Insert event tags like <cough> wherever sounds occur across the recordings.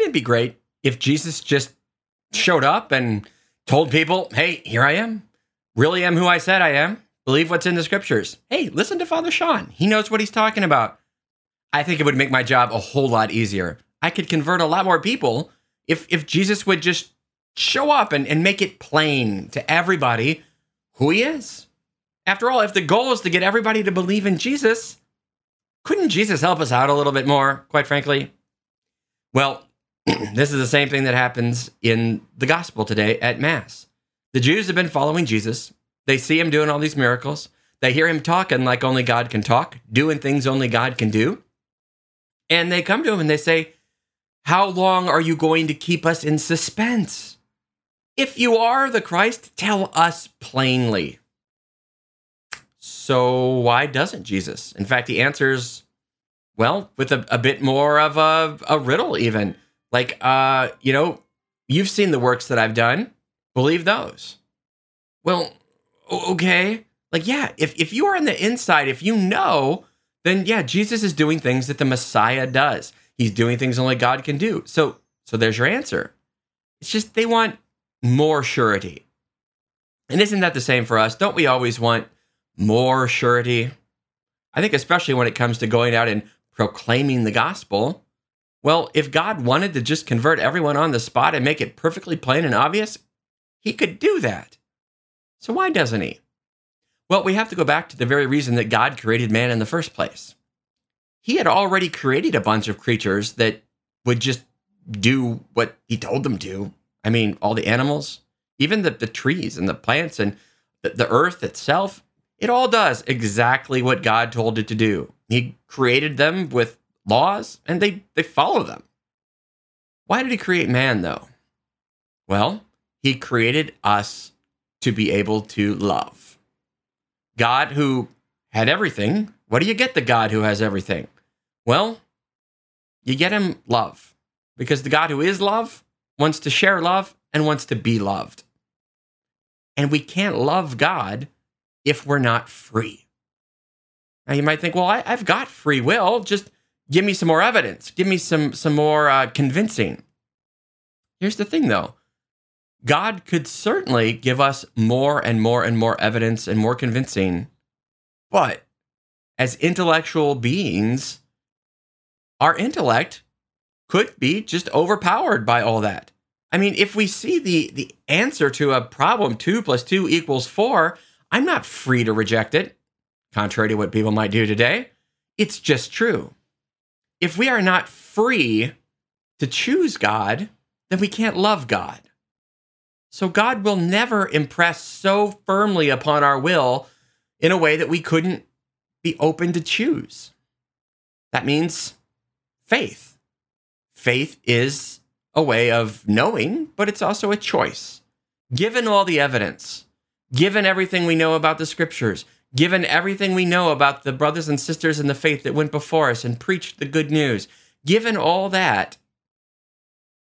wouldn't it be great if Jesus just showed up and told people, hey, here I am, really am who I said I am, believe what's in the scriptures. Hey, listen to Father Sean. He knows what he's talking about. I think it would make my job a whole lot easier. I could convert a lot more people if if Jesus would just show up and, and make it plain to everybody who he is. After all, if the goal is to get everybody to believe in Jesus, couldn't Jesus help us out a little bit more, quite frankly? Well, <clears throat> this is the same thing that happens in the gospel today at Mass. The Jews have been following Jesus. They see him doing all these miracles. They hear him talking like only God can talk, doing things only God can do. And they come to him and they say, How long are you going to keep us in suspense? If you are the Christ, tell us plainly. So, why doesn't Jesus? In fact, he answers, well, with a, a bit more of a, a riddle, even. Like, uh, you know, you've seen the works that I've done. Believe those. Well, okay. Like, yeah, if, if you are on the inside, if you know, then yeah, Jesus is doing things that the Messiah does. He's doing things only God can do. So, so there's your answer. It's just they want more surety. And isn't that the same for us? Don't we always want more surety? I think, especially when it comes to going out and proclaiming the gospel. Well, if God wanted to just convert everyone on the spot and make it perfectly plain and obvious, he could do that. So why doesn't he? Well, we have to go back to the very reason that God created man in the first place. He had already created a bunch of creatures that would just do what he told them to. I mean, all the animals, even the, the trees and the plants and the, the earth itself, it all does exactly what God told it to do. He created them with laws and they, they follow them. Why did he create man, though? Well, he created us to be able to love. God, who had everything, what do you get the God who has everything? Well, you get him love because the God who is love wants to share love and wants to be loved. And we can't love God if we're not free. Now you might think, well, I, have got free will. Just give me some more evidence. Give me some some more uh, convincing. Here's the thing, though. God could certainly give us more and more and more evidence and more convincing, but as intellectual beings, our intellect could be just overpowered by all that. I mean, if we see the the answer to a problem, two plus two equals four, I'm not free to reject it, contrary to what people might do today. It's just true. If we are not free to choose God, then we can't love God. So God will never impress so firmly upon our will in a way that we couldn't be open to choose. That means faith faith is a way of knowing, but it's also a choice. Given all the evidence, given everything we know about the scriptures, given everything we know about the brothers and sisters in the faith that went before us and preached the good news, given all that,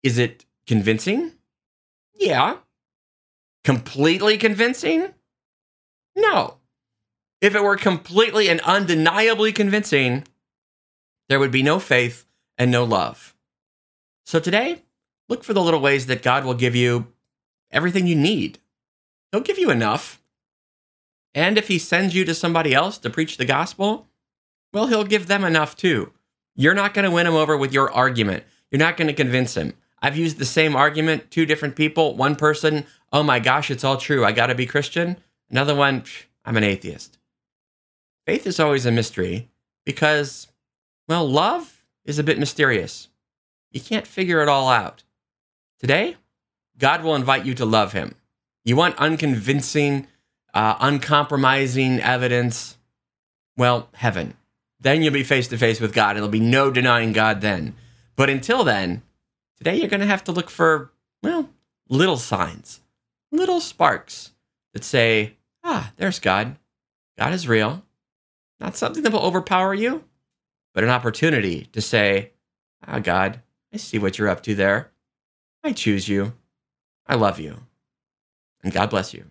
is it convincing? Yeah. Completely convincing? No. If it were completely and undeniably convincing, there would be no faith and no love. So today, look for the little ways that God will give you everything you need. He'll give you enough. And if he sends you to somebody else to preach the gospel, well, he'll give them enough too. You're not going to win him over with your argument. You're not going to convince him. I've used the same argument, two different people. One person, oh my gosh, it's all true. I got to be Christian. Another one, I'm an atheist. Faith is always a mystery because, well, love is a bit mysterious. You can't figure it all out. Today, God will invite you to love Him. You want unconvincing, uh, uncompromising evidence? Well, heaven. Then you'll be face to face with God. There'll be no denying God then. But until then, today you're going to have to look for, well, little signs, little sparks that say, ah, there's God. God is real. Not something that will overpower you, but an opportunity to say, ah, God, I see what you're up to there. I choose you. I love you. And God bless you.